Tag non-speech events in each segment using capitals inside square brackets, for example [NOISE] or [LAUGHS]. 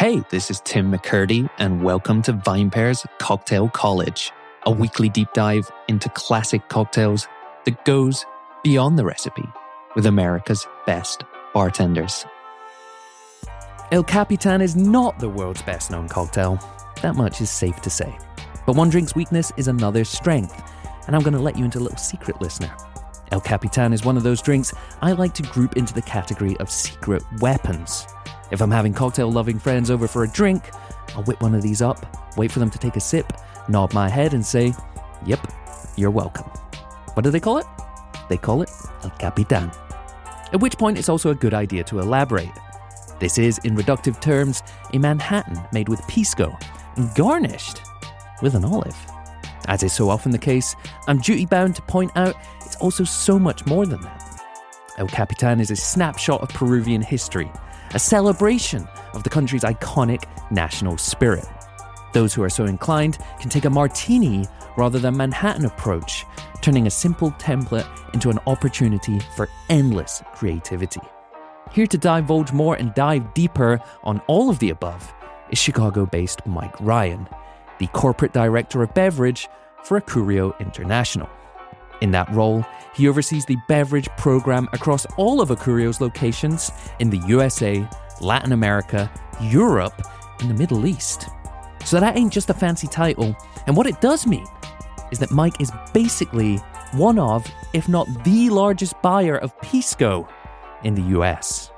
Hey, this is Tim McKirdy, and welcome to VinePair's Cocktail College, a weekly deep dive into classic cocktails that goes beyond the recipe with America's best bartenders. El Capitan is not the world's best known cocktail. That much is safe to say. But one drink's weakness is another's strength, and I'm going to let you into a little secret, listener. El Capitan is one of those drinks I like to group into the category of secret weapons. If I'm having cocktail loving friends over for a drink, I'll whip one of these up, wait for them to take a sip, nod my head, and say, Yep, you're welcome. What do they call it? They call it El Capitan. At which point, it's also a good idea to elaborate. This is, in reductive terms, a Manhattan made with pisco and garnished with an olive. As is so often the case, I'm duty bound to point out it's also so much more than that. El Capitan is a snapshot of Peruvian history, a celebration of the country's iconic national spirit. Those who are so inclined can take a martini rather than Manhattan approach, turning a simple template into an opportunity for endless creativity. Here to divulge more and dive deeper on all of the above is Chicago based Mike Ryan, the corporate director of beverage for Acurio International. In that role, he oversees the beverage program across all of Acurio's locations in the USA, Latin America, Europe, and the Middle East. So that ain't just a fancy title, and what it does mean is that Mike is basically one of, if not the largest buyer of Pisco in the US.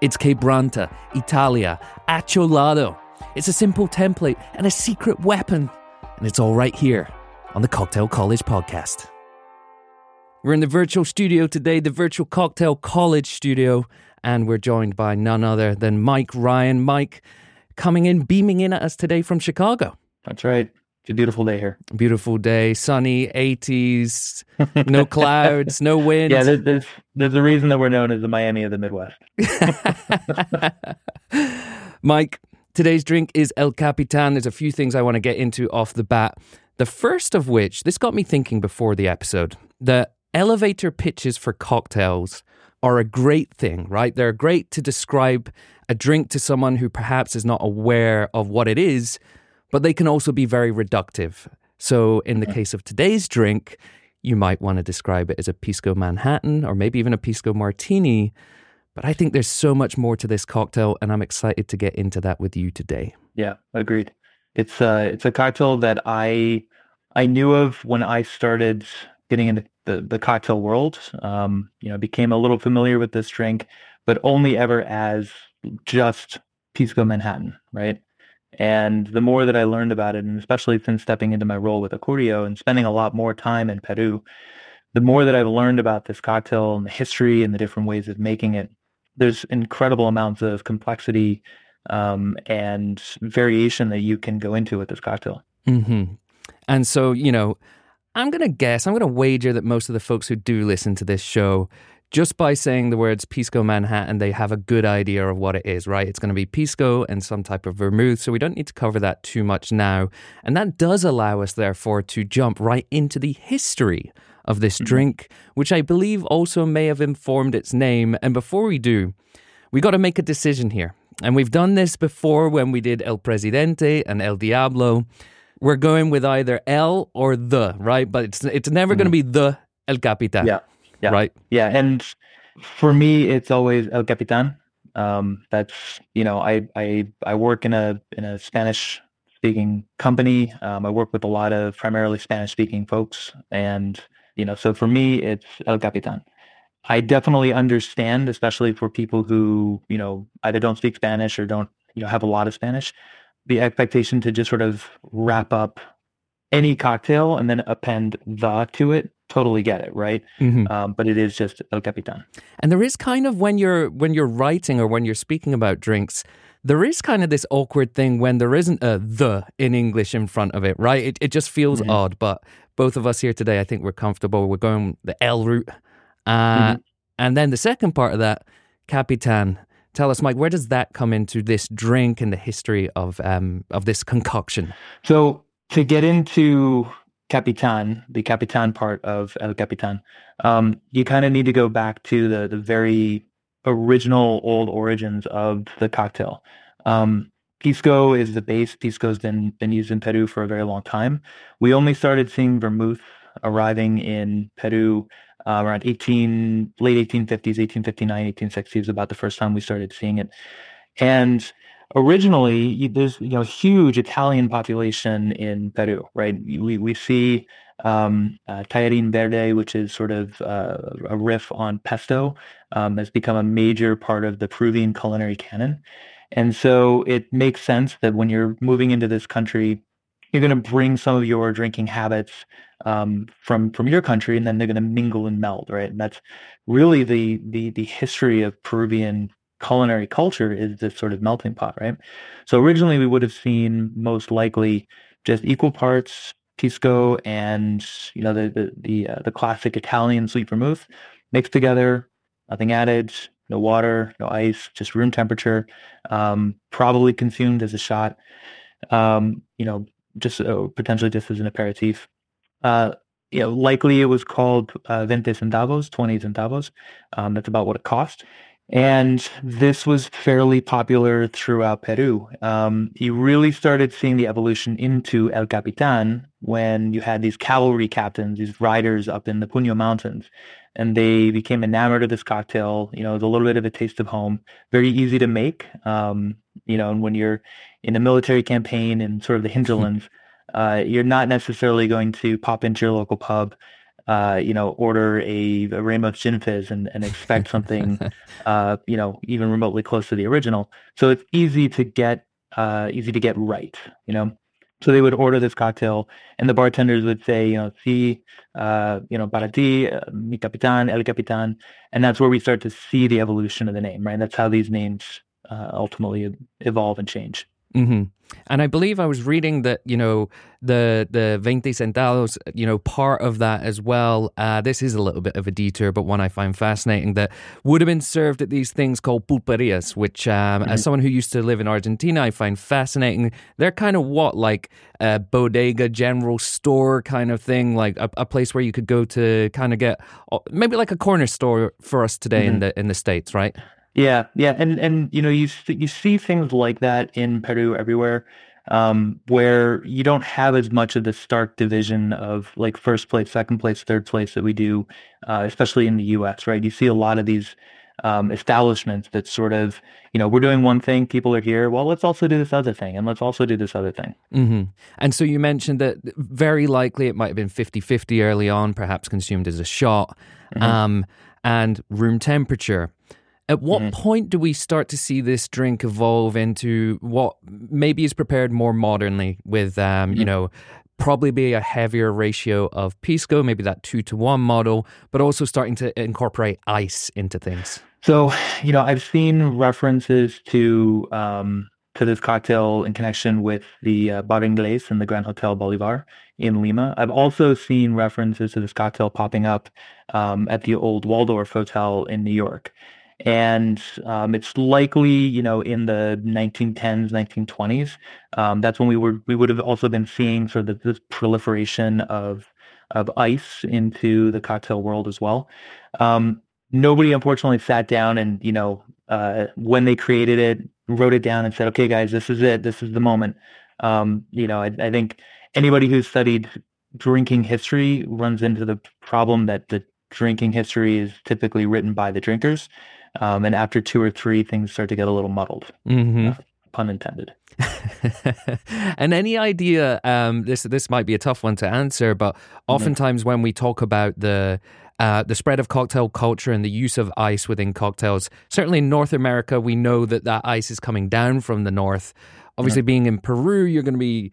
It's Quebranta, Italia, Acholado. It's a simple template and a secret weapon, and it's all right here on the Cocktail College podcast. We're in the virtual studio today, the virtual Cocktail College studio, and we're joined by none other than Mike Ryan. Mike, coming in, beaming in at us today from Chicago. That's right. It's a beautiful day here. Beautiful day, sunny, 80s, [LAUGHS] no clouds, no wind. Yeah, there's, there's, there's a reason that we're known as the Miami of the Midwest. [LAUGHS] Mike, today's drink is El Capitan. There's a few things I want to get into off the bat. The first of which, this got me thinking before the episode, that elevator pitches for cocktails are a great thing, right? They're great to describe a drink to someone who perhaps is not aware of what it is, but they can also be very reductive. So, in the case of today's drink, you might want to describe it as a Pisco Manhattan or maybe even a Pisco Martini. But I think there's so much more to this cocktail, and I'm excited to get into that with you today. Yeah, agreed. It's uh, it's a cocktail that I I knew of when I started getting into the, the cocktail world. Um, you know, became a little familiar with this drink, but only ever as just Pisco Manhattan, right? And the more that I learned about it, and especially since stepping into my role with Acurio and spending a lot more time in Peru, the more that I've learned about this cocktail and the history and the different ways of making it, there's incredible amounts of complexity um, and variation that you can go into with this cocktail. Mm-hmm. And so, you know, I'm going to guess, I'm going to wager that most of the folks who do listen to this show, just by saying the words Pisco Manhattan, they have a good idea of what it is, right? It's going to be Pisco and some type of vermouth. So we don't need to cover that too much now. And that does allow us, therefore, to jump right into the history of this mm-hmm. drink, which I believe also may have informed its name. And before we do, we got to make a decision here. And we've done this before when we did El Presidente and El Diablo we're going with either El or the, right? But it's it's never mm. going to be the El Capitan. Yeah. Yeah. Right. Yeah. And for me, it's always El Capitan. Um, that's you know, I I I work in a in a Spanish speaking company. Um, I work with a lot of primarily Spanish speaking folks, and you know, so for me, it's El Capitan. I definitely understand, especially for people who you know either don't speak Spanish or don't you know have a lot of Spanish the expectation to just sort of wrap up any cocktail and then append the to it totally get it right mm-hmm. um, but it is just el capitan and there is kind of when you're when you're writing or when you're speaking about drinks there is kind of this awkward thing when there isn't a the in english in front of it right it, it just feels mm-hmm. odd but both of us here today i think we're comfortable we're going the el route uh, mm-hmm. and then the second part of that capitan Tell us, Mike, where does that come into this drink and the history of um, of this concoction? So to get into Capitan, the Capitan part of El Capitan, um, you kind of need to go back to the the very original old origins of the cocktail. Um, Pisco is the base. Pisco's been been used in Peru for a very long time. We only started seeing vermouth arriving in Peru uh, around 18 late 1850s, 1859, 1860s about the first time we started seeing it. And originally, there's you know huge Italian population in Peru, right? We we see um, uh, Tallarín Verde, which is sort of uh, a riff on pesto, um, has become a major part of the Peruvian culinary canon. And so it makes sense that when you're moving into this country, you're going to bring some of your drinking habits um, from from your country, and then they're going to mingle and meld, right? And that's really the the the history of Peruvian culinary culture is this sort of melting pot, right? So originally we would have seen most likely just equal parts pisco and you know the the the, uh, the classic Italian sweet vermouth mixed together, nothing added, no water, no ice, just room temperature. Um, probably consumed as a shot. Um, you know, just uh, potentially just as an aperitif. Uh, you know, likely it was called uh, 20 centavos, 20 centavos. Um, that's about what it cost. And this was fairly popular throughout Peru. Um, you really started seeing the evolution into El Capitan when you had these cavalry captains, these riders up in the Puno Mountains, and they became enamored of this cocktail. You know, it was a little bit of a taste of home, very easy to make. Um, you know, and when you're in a military campaign in sort of the [LAUGHS] hinterlands, uh, you're not necessarily going to pop into your local pub uh, you know, order a, a Ramos Gin Fizz and, and expect something, [LAUGHS] uh, you know, even remotely close to the original. So it's easy to get, uh, easy to get right, you know. So they would order this cocktail, and the bartenders would say, you know, si, uh, you know, para ti, uh, mi capitan, el capitan, and that's where we start to see the evolution of the name, right? That's how these names uh, ultimately evolve and change. Mm-hmm. And I believe I was reading that you know the the veinte centavos, you know, part of that as well. Uh, this is a little bit of a detour, but one I find fascinating that would have been served at these things called pulperias, which, um, mm-hmm. as someone who used to live in Argentina, I find fascinating. They're kind of what like a bodega, general store kind of thing, like a, a place where you could go to kind of get uh, maybe like a corner store for us today mm-hmm. in the in the states, right? Yeah, yeah, and and you know you you see things like that in Peru everywhere, um, where you don't have as much of the stark division of like first place, second place, third place that we do, uh, especially in the U.S. Right? You see a lot of these um, establishments that sort of you know we're doing one thing, people are here. Well, let's also do this other thing, and let's also do this other thing. Mm-hmm. And so you mentioned that very likely it might have been 50-50 early on, perhaps consumed as a shot, mm-hmm. um, and room temperature. At what mm-hmm. point do we start to see this drink evolve into what maybe is prepared more modernly with, um, mm-hmm. you know, probably be a heavier ratio of pisco, maybe that two to one model, but also starting to incorporate ice into things? So, you know, I've seen references to um, to this cocktail in connection with the uh, Bar Inglés and the Grand Hotel Bolivar in Lima. I've also seen references to this cocktail popping up um, at the old Waldorf Hotel in New York and um, it's likely you know in the 1910s 1920s um, that's when we were we would have also been seeing sort of this proliferation of of ice into the cocktail world as well. Um, nobody unfortunately sat down and you know uh, when they created it wrote it down and said okay guys this is it. This is the moment. Um, you know I, I think anybody who's studied drinking history runs into the problem that the drinking history is typically written by the drinkers um, and after two or three, things start to get a little muddled. Mm-hmm. Uh, pun intended. [LAUGHS] and any idea? Um, this this might be a tough one to answer, but mm-hmm. oftentimes when we talk about the uh, the spread of cocktail culture and the use of ice within cocktails, certainly in North America, we know that that ice is coming down from the north. Obviously, being in Peru, you're going to be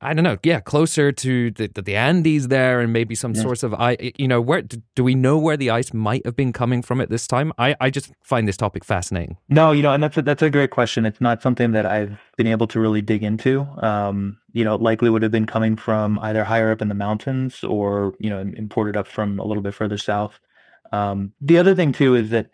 I don't know, yeah, closer to the, the, Andes there, and maybe some yeah. source of ice. You know, where do we know where the ice might have been coming from at this time? I, I just find this topic fascinating. No, you know, and that's a, that's a great question. It's not something that I've been able to really dig into. Um, you know, likely would have been coming from either higher up in the mountains or you know imported up from a little bit further south. Um, the other thing too is that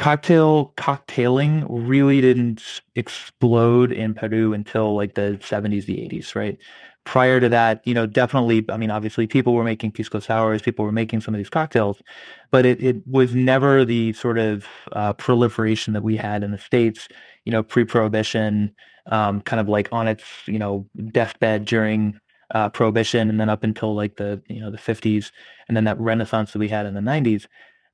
cocktail cocktailing really didn't explode in Peru until like the 70s, the 80s, right? Prior to that, you know, definitely, I mean, obviously people were making pisco sours, people were making some of these cocktails, but it, it was never the sort of uh, proliferation that we had in the States, you know, pre-prohibition, um, kind of like on its, you know, deathbed during uh, prohibition and then up until like the, you know, the 50s and then that renaissance that we had in the 90s.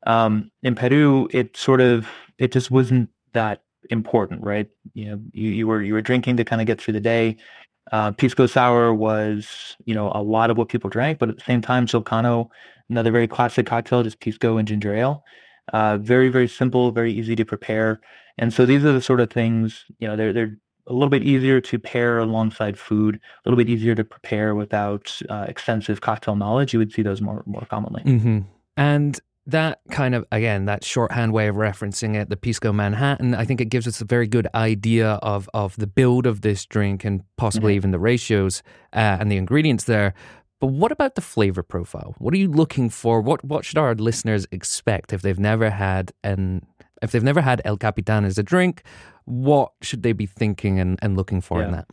Um, in Peru, it sort of, it just wasn't that important, right? You know, you, you were, you were drinking to kind of get through the day. Uh, Pisco Sour was, you know, a lot of what people drank, but at the same time, Chilcano, another very classic cocktail, just Pisco and ginger ale. Uh, very, very simple, very easy to prepare. And so these are the sort of things, you know, they're, they're a little bit easier to pair alongside food, a little bit easier to prepare without uh, extensive cocktail knowledge. You would see those more, more commonly. Mm-hmm. And that kind of again that shorthand way of referencing it the pisco manhattan i think it gives us a very good idea of of the build of this drink and possibly mm-hmm. even the ratios uh, and the ingredients there. But what about the flavor profile? What are you looking for? What what should our listeners expect if they've never had an if they've never had el capitan as a drink what should they be thinking and, and looking for yeah. in that?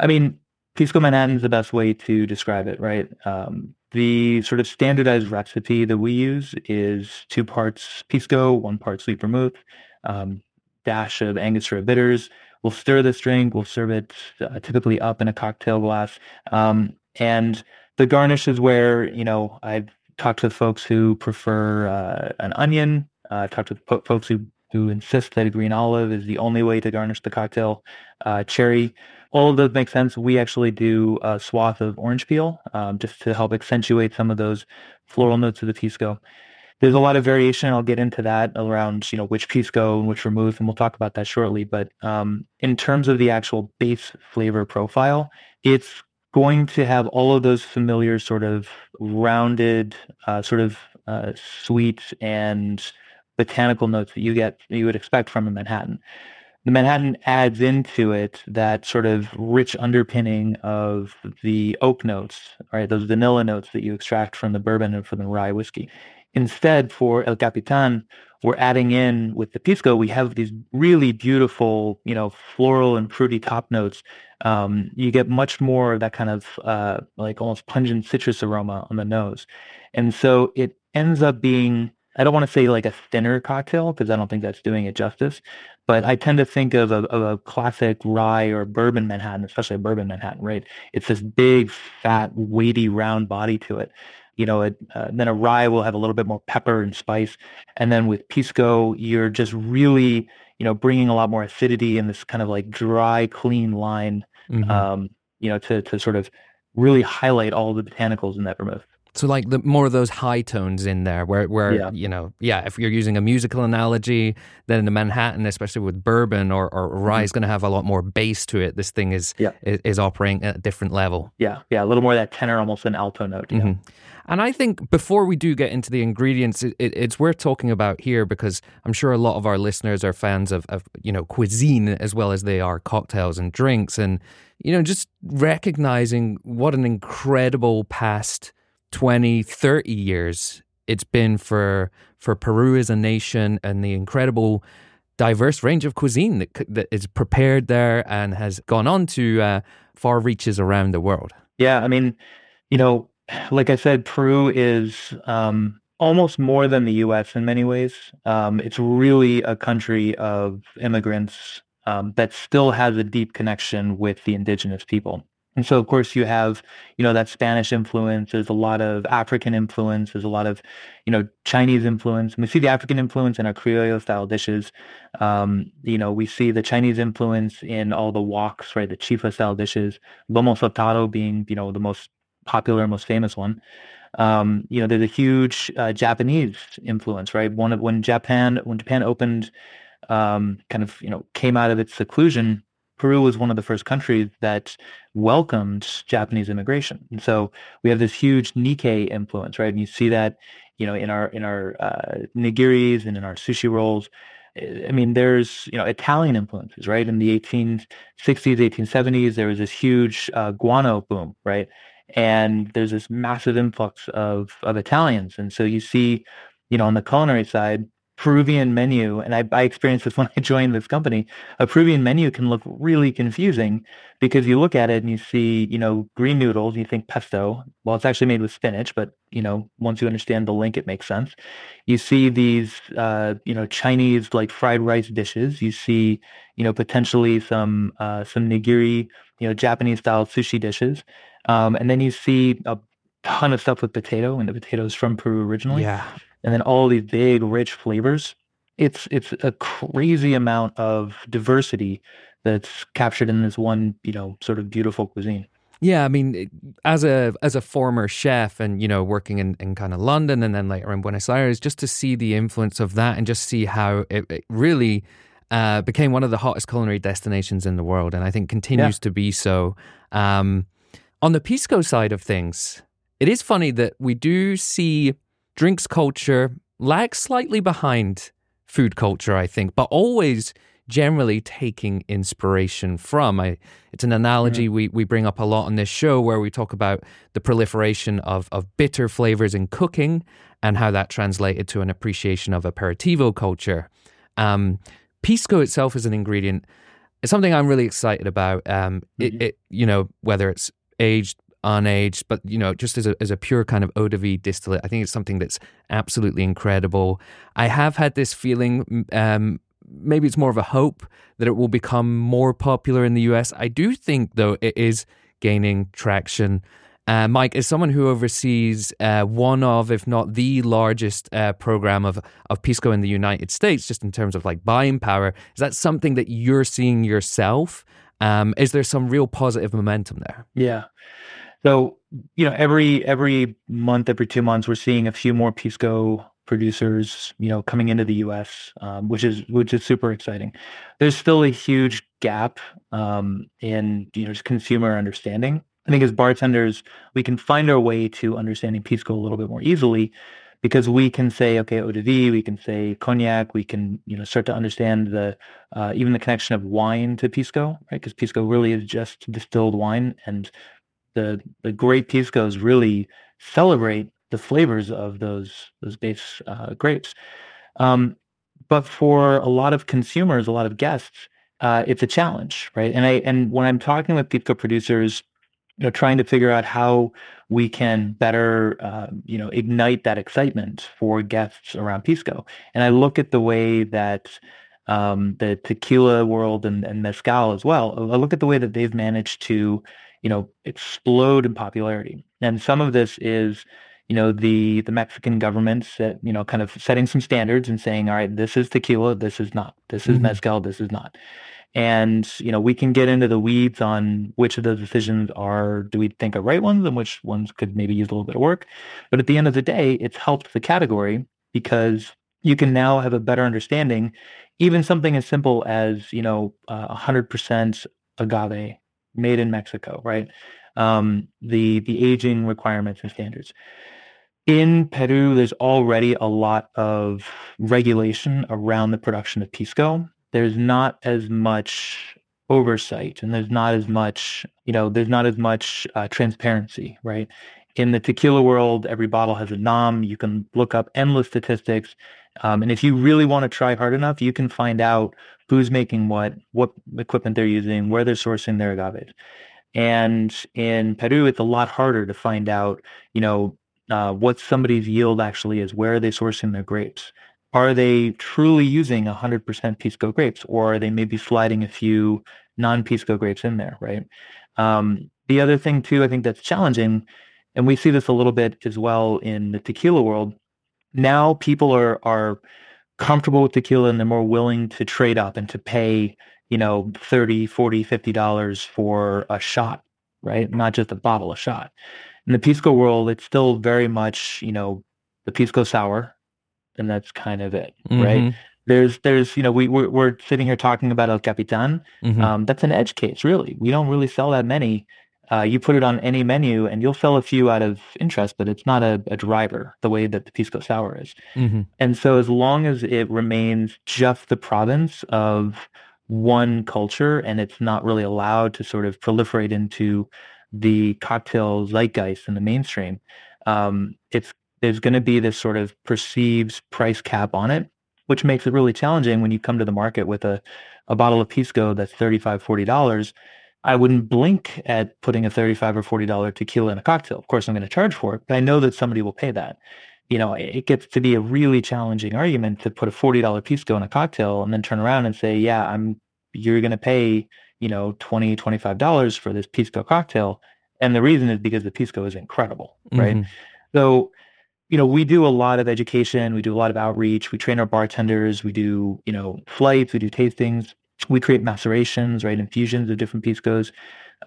I mean pisco manhattan is the best way to describe it right? Um, the sort of standardized recipe that we use is two parts pisco, one part sweet vermouth, um, dash of Angostura bitters. We'll stir this drink. We'll serve it uh, typically up in a cocktail glass. Um, and the garnish is where, you know, I've talked with folks who prefer uh, an onion. Uh, I've talked with po- folks who, who insist that a green olive is the only way to garnish the cocktail. Uh, cherry all of those make sense. We actually do a swath of orange peel um, just to help accentuate some of those floral notes of the pisco. There's a lot of variation. I'll get into that around you know which pisco and which vermouth, and we'll talk about that shortly. But um, in terms of the actual base flavor profile, it's going to have all of those familiar sort of rounded, uh, sort of uh, sweet and botanical notes that you get you would expect from a Manhattan the Manhattan adds into it that sort of rich underpinning of the oak notes, right? Those vanilla notes that you extract from the bourbon and from the rye whiskey. Instead, for El Capitan, we're adding in with the pisco, we have these really beautiful, you know, floral and fruity top notes. Um, you get much more of that kind of uh, like almost pungent citrus aroma on the nose. And so it ends up being I don't want to say like a thinner cocktail because I don't think that's doing it justice, but I tend to think of a, of a classic rye or bourbon Manhattan, especially a bourbon Manhattan, right? It's this big, fat, weighty, round body to it. You know, it, uh, then a rye will have a little bit more pepper and spice, and then with pisco, you're just really, you know, bringing a lot more acidity in this kind of like dry, clean line. Mm-hmm. Um, you know, to to sort of really highlight all the botanicals in that vermouth. So like the more of those high tones in there, where where yeah. you know, yeah, if you're using a musical analogy, then the Manhattan, especially with bourbon or, or rye, mm-hmm. is going to have a lot more bass to it. This thing is, yeah. is, is operating at a different level. Yeah, yeah, a little more of that tenor, almost an alto note. Yeah. Mm-hmm. And I think before we do get into the ingredients, it, it, it's worth talking about here because I'm sure a lot of our listeners are fans of, of you know cuisine as well as they are cocktails and drinks, and you know just recognizing what an incredible past 20, 30 years it's been for for Peru as a nation and the incredible diverse range of cuisine that, that is prepared there and has gone on to uh, far reaches around the world. Yeah, I mean, you know, like I said, Peru is um, almost more than the U.S. in many ways. Um, it's really a country of immigrants um, that still has a deep connection with the indigenous people. And so, of course, you have, you know, that Spanish influence. There's a lot of African influence. There's a lot of, you know, Chinese influence. And we see the African influence in our Criollo style dishes. Um, you know, we see the Chinese influence in all the woks, right? The chifa style dishes. Lomo saltado being, you know, the most popular, most famous one. Um, you know, there's a huge uh, Japanese influence, right? One of when Japan, when Japan opened, um, kind of, you know, came out of its seclusion Peru was one of the first countries that welcomed Japanese immigration. And so we have this huge Nikkei influence, right? And you see that, you know, in our in our uh, nigiris and in our sushi rolls. I mean, there's you know Italian influences, right? In the 1860s, 1870s, there was this huge uh, guano boom, right? And there's this massive influx of of Italians, and so you see, you know, on the culinary side, Peruvian menu, and I, I, experienced this [LAUGHS] when I joined this company, a Peruvian menu can look really confusing because you look at it and you see, you know, green noodles, you think pesto. Well, it's actually made with spinach, but, you know, once you understand the link, it makes sense. You see these, uh, you know, Chinese like fried rice dishes. You see, you know, potentially some, uh, some nigiri, you know, Japanese style sushi dishes. Um, and then you see a ton of stuff with potato, and the potatoes from Peru originally. Yeah and then all these big rich flavors. It's it's a crazy amount of diversity that's captured in this one, you know, sort of beautiful cuisine. Yeah, I mean, as a as a former chef, and you know, working in, in kind of London and then later in Buenos Aires, just to see the influence of that and just see how it, it really uh, became one of the hottest culinary destinations in the world, and I think continues yeah. to be so. Um, on the pisco side of things, it is funny that we do see drinks culture lags slightly behind food culture, I think, but always generally taking inspiration from. I, it's an analogy mm-hmm. we, we bring up a lot on this show where we talk about the proliferation of, of bitter flavors in cooking and how that translated to an appreciation of aperitivo culture. Um, pisco itself is an ingredient. It's something I'm really excited about. Um, mm-hmm. it, it, you know, whether it's aged unaged, but you know, just as a, as a pure kind of eau de vie distillate, I think it's something that's absolutely incredible. I have had this feeling, um, maybe it's more of a hope that it will become more popular in the US. I do think, though, it is gaining traction. Uh, Mike, as someone who oversees uh, one of, if not the largest uh, program of, of Pisco in the United States, just in terms of like buying power, is that something that you're seeing yourself? Um, is there some real positive momentum there? Yeah. So, you know, every every month, every two months, we're seeing a few more Pisco producers, you know, coming into the U.S., um, which is which is super exciting. There's still a huge gap um, in you know just consumer understanding. I think as bartenders, we can find our way to understanding Pisco a little bit more easily because we can say, okay, eau de vie, we can say cognac, we can you know start to understand the uh, even the connection of wine to Pisco, right? Because Pisco really is just distilled wine, and the the great piscos really celebrate the flavors of those those base uh, grapes. Um, but for a lot of consumers, a lot of guests, uh, it's a challenge, right? And I and when I'm talking with pisco producers, you know, trying to figure out how we can better, uh, you know, ignite that excitement for guests around pisco, and I look at the way that um, the tequila world and, and mezcal as well. I look at the way that they've managed to you know, explode in popularity. And some of this is, you know, the the Mexican government that, you know, kind of setting some standards and saying, all right, this is tequila, this is not. This is mm-hmm. mezcal, this is not. And, you know, we can get into the weeds on which of those decisions are, do we think are right ones and which ones could maybe use a little bit of work. But at the end of the day, it's helped the category because you can now have a better understanding, even something as simple as, you know, uh, 100% agave made in Mexico, right? Um, the the aging requirements and standards. In Peru, there's already a lot of regulation around the production of pisco. There's not as much oversight, and there's not as much, you know, there's not as much uh, transparency, right? In the tequila world, every bottle has a nom. You can look up endless statistics. Um, and if you really want to try hard enough, you can find out who's making what, what equipment they're using, where they're sourcing their agave. And in Peru, it's a lot harder to find out, you know, uh, what somebody's yield actually is. Where are they sourcing their grapes? Are they truly using 100% Pisco grapes, or are they maybe sliding a few non-Pisco grapes in there, right? Um, the other thing too, I think that's challenging, and we see this a little bit as well in the tequila world. Now people are are comfortable with tequila and they're more willing to trade up and to pay, you know, 30, 40, 50 dollars for a shot, right? Not just a bottle, a shot. In the Pisco world, it's still very much, you know, the Pisco sour, and that's kind of it, mm-hmm. right? There's, there's, you know, we we're, we're, sitting here talking about El Capitan. Mm-hmm. Um, that's an edge case, really. We don't really sell that many uh, you put it on any menu and you'll sell a few out of interest, but it's not a, a driver the way that the Pisco Sour is. Mm-hmm. And so, as long as it remains just the province of one culture and it's not really allowed to sort of proliferate into the cocktail zeitgeist in the mainstream, um, it's there's going to be this sort of perceived price cap on it. which makes it really challenging when you come to the market with a, a bottle of Pisco that's $35, $40. I wouldn't blink at putting a 35 or $40 tequila in a cocktail. Of course, I'm going to charge for it, but I know that somebody will pay that. You know, it gets to be a really challenging argument to put a $40 Pisco in a cocktail and then turn around and say, yeah, I'm, you're going to pay, you know, $20, $25 for this Pisco cocktail. And the reason is because the Pisco is incredible, right? Mm-hmm. So you know, we do a lot of education, we do a lot of outreach, we train our bartenders, we do, you know, flights, we do tastings, we create macerations, right, infusions of different piscos.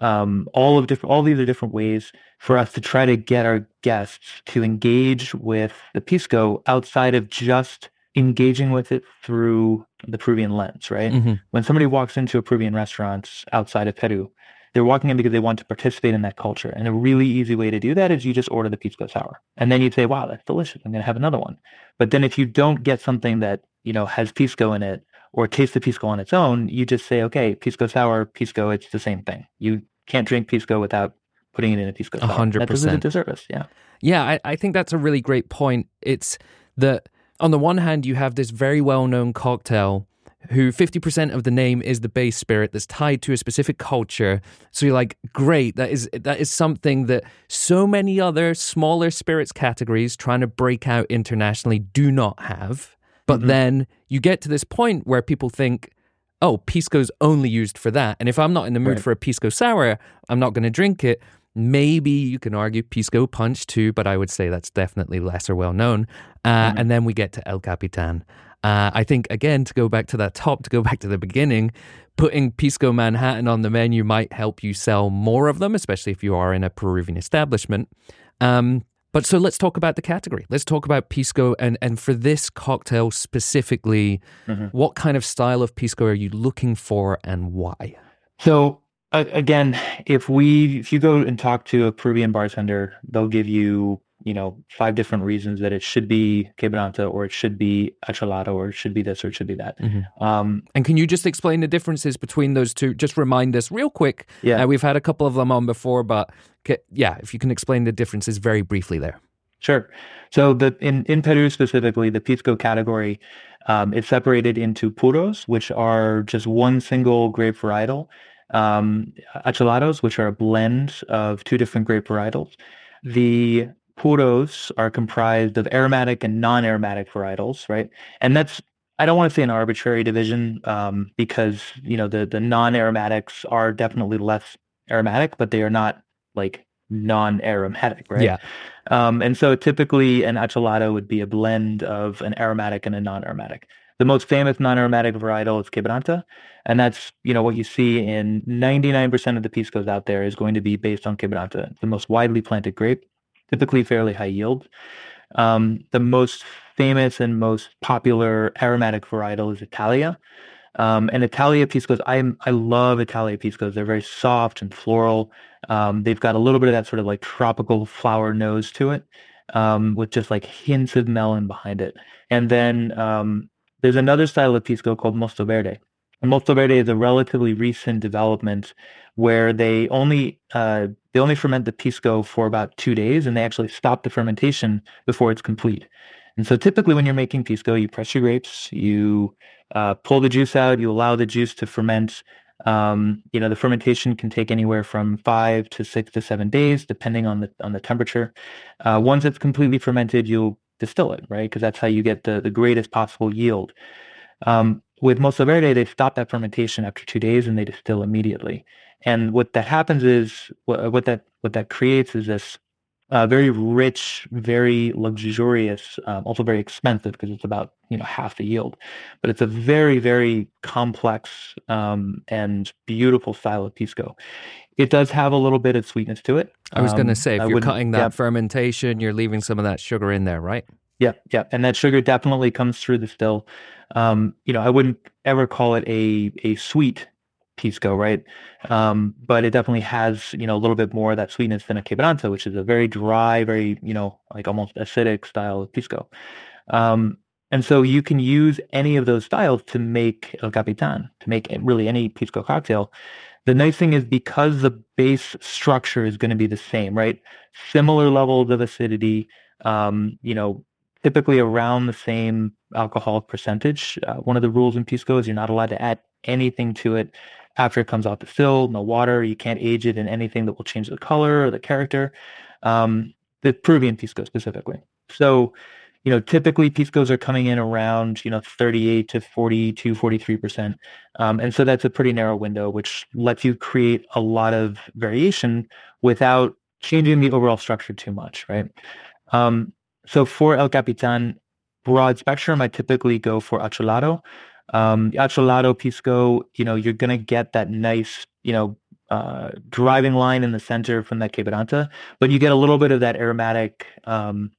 Um, all of different, all these are different ways for us to try to get our guests to engage with the pisco outside of just engaging with it through the Peruvian lens, right? Mm-hmm. When somebody walks into a Peruvian restaurant outside of Peru, they're walking in because they want to participate in that culture. And a really easy way to do that is you just order the pisco sour. And then you'd say, wow, that's delicious. I'm going to have another one. But then if you don't get something that, you know, has pisco in it or taste the pisco on its own, you just say, okay, pisco sour, pisco, it's the same thing. You can't drink pisco without putting it in a pisco sour. 100%. That doesn't disservice. Yeah. Yeah, I, I think that's a really great point. It's that on the one hand, you have this very well known cocktail who 50% of the name is the base spirit that's tied to a specific culture. So you're like, great, that is that is something that so many other smaller spirits categories trying to break out internationally do not have. But mm-hmm. then you get to this point where people think, oh, Pisco's only used for that. And if I'm not in the mood right. for a Pisco sour, I'm not going to drink it. Maybe you can argue Pisco Punch too, but I would say that's definitely lesser well known. Uh, mm-hmm. And then we get to El Capitan. Uh, I think, again, to go back to that top, to go back to the beginning, putting Pisco Manhattan on the menu might help you sell more of them, especially if you are in a Peruvian establishment. Um, but so let's talk about the category. Let's talk about Pisco. And, and for this cocktail specifically, mm-hmm. what kind of style of Pisco are you looking for and why? So, uh, again, if we if you go and talk to a Peruvian bartender, they'll give you you know, five different reasons that it should be quebranta or it should be acholado or it should be this or it should be that. Mm-hmm. Um, and can you just explain the differences between those two? Just remind us real quick. Yeah. Uh, we've had a couple of them on before, but yeah, if you can explain the differences very briefly there. Sure. So the in, in Peru specifically, the Pisco category um, is separated into puros, which are just one single grape varietal, um, acholados, which are a blend of two different grape varietals. The puros are comprised of aromatic and non-aromatic varietals, right? And that's I don't want to say an arbitrary division um, because you know the the non-aromatics are definitely less aromatic, but they are not like non-aromatic, right? Yeah. Um, and so typically an acholado would be a blend of an aromatic and a non-aromatic. The most famous non-aromatic varietal is Quebranta, and that's you know what you see in 99% of the piscos out there is going to be based on Quebranta, the most widely planted grape typically fairly high yield. Um, the most famous and most popular aromatic varietal is Italia. Um, and Italia piscos, I I love Italia piscos. They're very soft and floral. Um, they've got a little bit of that sort of like tropical flower nose to it, um, with just like hints of melon behind it. And then um, there's another style of pisco called Mosto Verde. Verde is a relatively recent development where they only uh, they only ferment the pisco for about two days, and they actually stop the fermentation before it's complete. And so, typically, when you're making pisco, you press your grapes, you uh, pull the juice out, you allow the juice to ferment. Um, you know, the fermentation can take anywhere from five to six to seven days, depending on the on the temperature. Uh, once it's completely fermented, you'll distill it, right? Because that's how you get the the greatest possible yield. Um, with Mosto Verde, they stop that fermentation after two days and they distill immediately. And what that happens is what, what that what that creates is this uh, very rich, very luxurious, um, also very expensive because it's about you know half the yield, but it's a very very complex um, and beautiful style of pisco. It does have a little bit of sweetness to it. I was um, going to say, if you're cutting that yeah. fermentation, you're leaving some of that sugar in there, right? Yeah, yeah, and that sugar definitely comes through the still. Um, you know, I wouldn't ever call it a a sweet Pisco, right? Um, but it definitely has, you know, a little bit more of that sweetness than a Quebranta, which is a very dry, very, you know, like almost acidic style of Pisco. Um, and so you can use any of those styles to make El Capitan, to make really any Pisco cocktail. The nice thing is because the base structure is going to be the same, right? Similar levels of acidity, um, you know, typically around the same alcoholic percentage. Uh, one of the rules in Pisco is you're not allowed to add anything to it after it comes off the still, no water. You can't age it in anything that will change the color or the character. Um, the Peruvian Pisco specifically. So, you know, typically Piscos are coming in around, you know, 38 to 42, 43%. Um, and so that's a pretty narrow window, which lets you create a lot of variation without changing the overall structure too much, right? Um, so for El Capitan, broad spectrum, I typically go for Acholado. Um, Acholado Pisco, you know, you're going to get that nice, you know, uh, driving line in the center from that Quebranta, but you get a little bit of that aromatic um,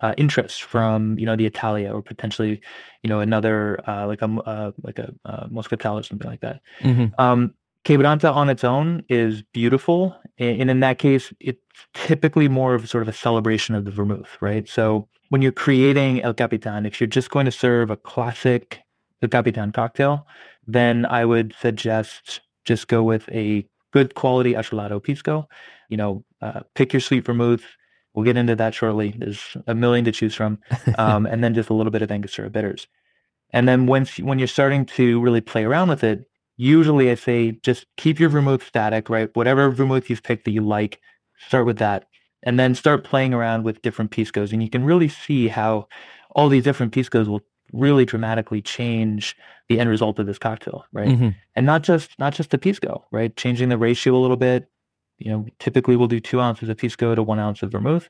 uh, interest from you know the Italia or potentially you know another uh, like a uh, like a uh, Moscatel or something like that. Mm-hmm. Um, Quebranta on its own is beautiful, and in that case, it's typically more of sort of a celebration of the vermouth, right? So when you're creating El Capitan, if you're just going to serve a classic El Capitan cocktail, then I would suggest just go with a good quality Acholado Pisco. You know, uh, pick your sweet vermouth. We'll get into that shortly. There's a million to choose from, um, [LAUGHS] and then just a little bit of Angostura bitters. And then once when you're starting to really play around with it, usually I say just keep your vermouth static, right? Whatever vermouth you've picked that you like, start with that, and then start playing around with different piscos, and you can really see how all these different piscos will really dramatically change the end result of this cocktail, right? Mm-hmm. And not just not just the pisco, right? Changing the ratio a little bit. You know, typically we'll do two ounces of pisco to one ounce of vermouth.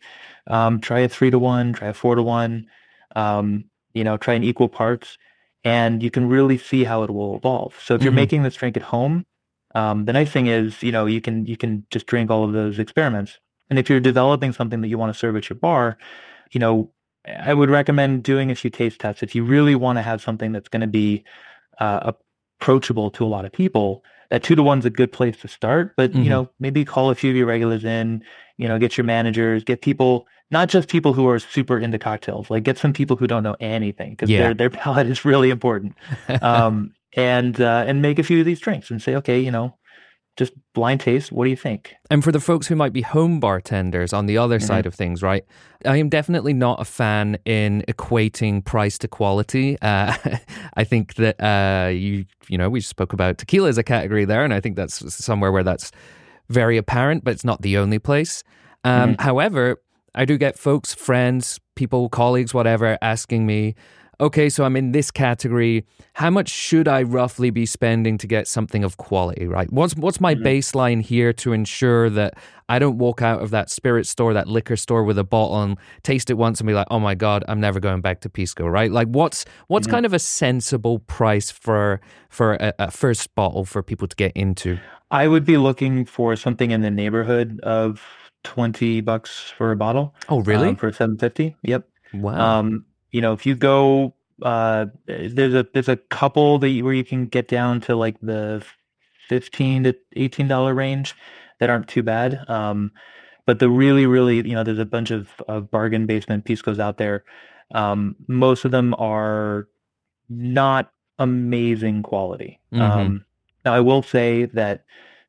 Um, try a three to one, try a four to one. Um, you know, try an equal parts, and you can really see how it will evolve. So if mm-hmm. you're making this drink at home, um, the nice thing is, you know, you can you can just drink all of those experiments. And if you're developing something that you want to serve at your bar, you know, I would recommend doing a few taste tests if you really want to have something that's going to be uh, approachable to a lot of people. That two to one's a good place to start, but mm-hmm. you know maybe call a few of your regulars in. You know, get your managers, get people, not just people who are super into cocktails. Like get some people who don't know anything because yeah. their their [LAUGHS] palate is really important. [LAUGHS] um, and uh, and make a few of these drinks and say, okay, you know, just blind taste. What do you think? And for the folks who might be home bartenders on the other mm-hmm. side of things, right? I am definitely not a fan in equating price to quality. Uh, [LAUGHS] I think that uh, you you know we spoke about tequila as a category there, and I think that's somewhere where that's very apparent, but it's not the only place. Um, mm-hmm. However, I do get folks, friends, people, colleagues, whatever, asking me, okay, so I'm in this category. How much should I roughly be spending to get something of quality, right? What's what's my mm-hmm. baseline here to ensure that I don't walk out of that spirit store, that liquor store with a bottle and taste it once and be like, "Oh my god, I'm never going back to Pisco," right? Like what's what's mm-hmm. kind of a sensible price for for a, a first bottle for people to get into? I would be looking for something in the neighborhood of 20 bucks for a bottle. Oh, really? Um, for 750. Yep. Wow. Um, you know, if you go, uh, there's a there's a couple that you, where you can get down to like the fifteen to eighteen dollar range that aren't too bad. Um, but the really, really, you know, there's a bunch of, of bargain basement piscos out there. Um, most of them are not amazing quality. Mm-hmm. Um, now, I will say that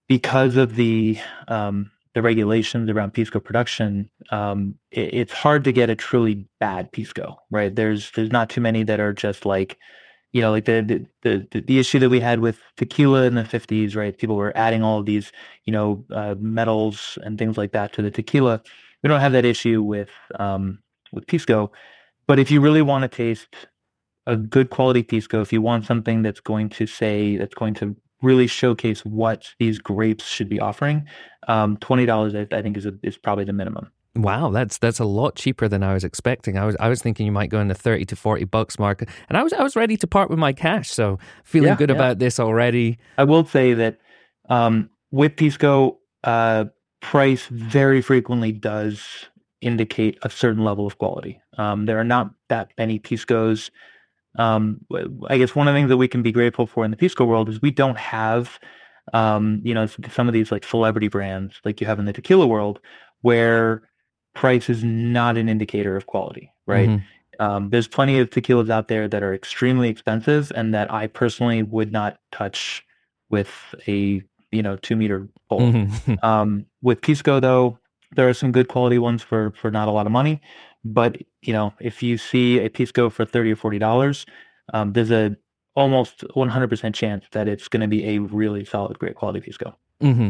because of the um, the regulations around Pisco production, um, it, it's hard to get a truly bad Pisco, right? There's there's not too many that are just like, you know, like the the the, the issue that we had with tequila in the 50s, right? People were adding all these, you know, uh, metals and things like that to the tequila. We don't have that issue with um, with Pisco, but if you really want to taste a good quality Pisco, if you want something that's going to say that's going to really showcase what these grapes should be offering, um, twenty dollars I, I, think is a, is probably the minimum. Wow, that's that's a lot cheaper than I was expecting. I was I was thinking you might go in the thirty to forty bucks mark, and I was I was ready to part with my cash. So feeling yeah, good yeah. about this already. I will say that um, with Pisco, uh, price very frequently does indicate a certain level of quality. Um, there are not that many Piscos um, I guess one of the things that we can be grateful for in the Pisco world is we don't have, um, you know, some of these like celebrity brands like you have in the tequila world, where price is not an indicator of quality, right? Mm-hmm. Um, there's plenty of tequilas out there that are extremely expensive and that I personally would not touch with a you know two meter pole. Mm-hmm. [LAUGHS] Um, with Pisco though, there are some good quality ones for for not a lot of money. But you know, if you see a pisco for thirty or forty dollars, um, there's a almost 100% chance that it's going to be a really solid, great quality pisco. Mm-hmm.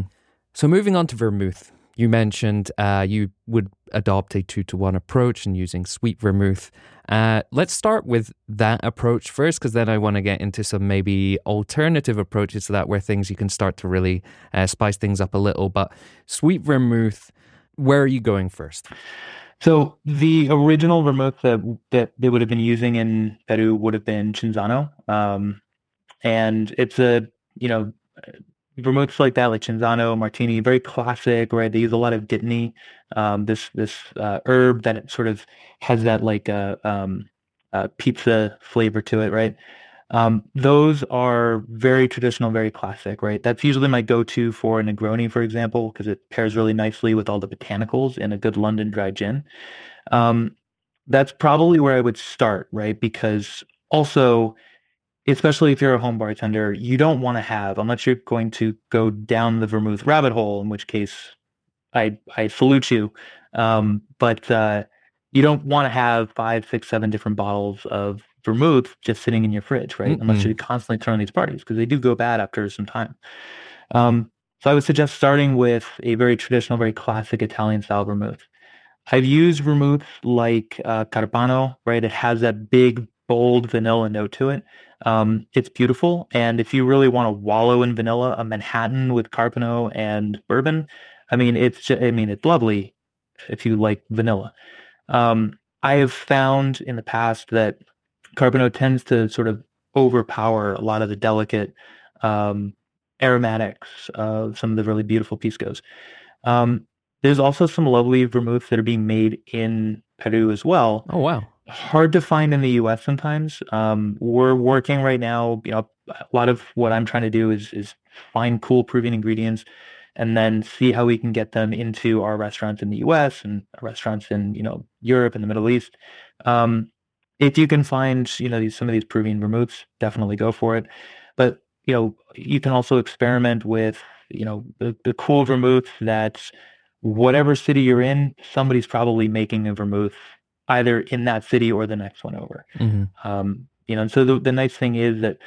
So moving on to vermouth, you mentioned uh, you would adopt a two to one approach and using sweet vermouth. Uh, let's start with that approach first, because then I want to get into some maybe alternative approaches to that, where things you can start to really uh, spice things up a little. But sweet vermouth, where are you going first? So the original vermouth that that they would have been using in Peru would have been Cinzano, um, and it's a you know vermouths like that, like Cinzano, Martini, very classic, right? They use a lot of dittany, um, this this uh, herb that sort of has that like a uh, um, uh, pizza flavor to it, right? Um, those are very traditional, very classic, right? That's usually my go-to for a Negroni, for example, because it pairs really nicely with all the botanicals in a good London dry gin. Um, that's probably where I would start, right? Because also especially if you're a home bartender, you don't want to have, unless you're going to go down the vermouth rabbit hole, in which case I I salute you. Um, but uh, you don't want to have five, six, seven different bottles of vermouth just sitting in your fridge, right? Mm-hmm. Unless you're constantly turn on these parties because they do go bad after some time. Um, so I would suggest starting with a very traditional, very classic Italian style vermouth. I've used vermouth like uh, Carpano, right? It has that big, bold vanilla note to it. Um, it's beautiful, and if you really want to wallow in vanilla, a Manhattan with Carpano and bourbon, I mean, it's just, I mean, it's lovely if you like vanilla. Um, I have found in the past that Carpano tends to sort of overpower a lot of the delicate um, aromatics of some of the really beautiful piscos. Um, there's also some lovely vermouths that are being made in Peru as well. Oh wow! hard to find in the US sometimes. Um, we're working right now, you know, a lot of what I'm trying to do is is find cool Peruvian ingredients and then see how we can get them into our restaurants in the US and restaurants in, you know, Europe and the Middle East. Um, if you can find, you know, these, some of these Peruvian vermouths, definitely go for it. But, you know, you can also experiment with, you know, the, the cool vermouth that whatever city you're in, somebody's probably making a vermouth either in that city or the next one over. Mm-hmm. Um, you know, and so the, the nice thing is that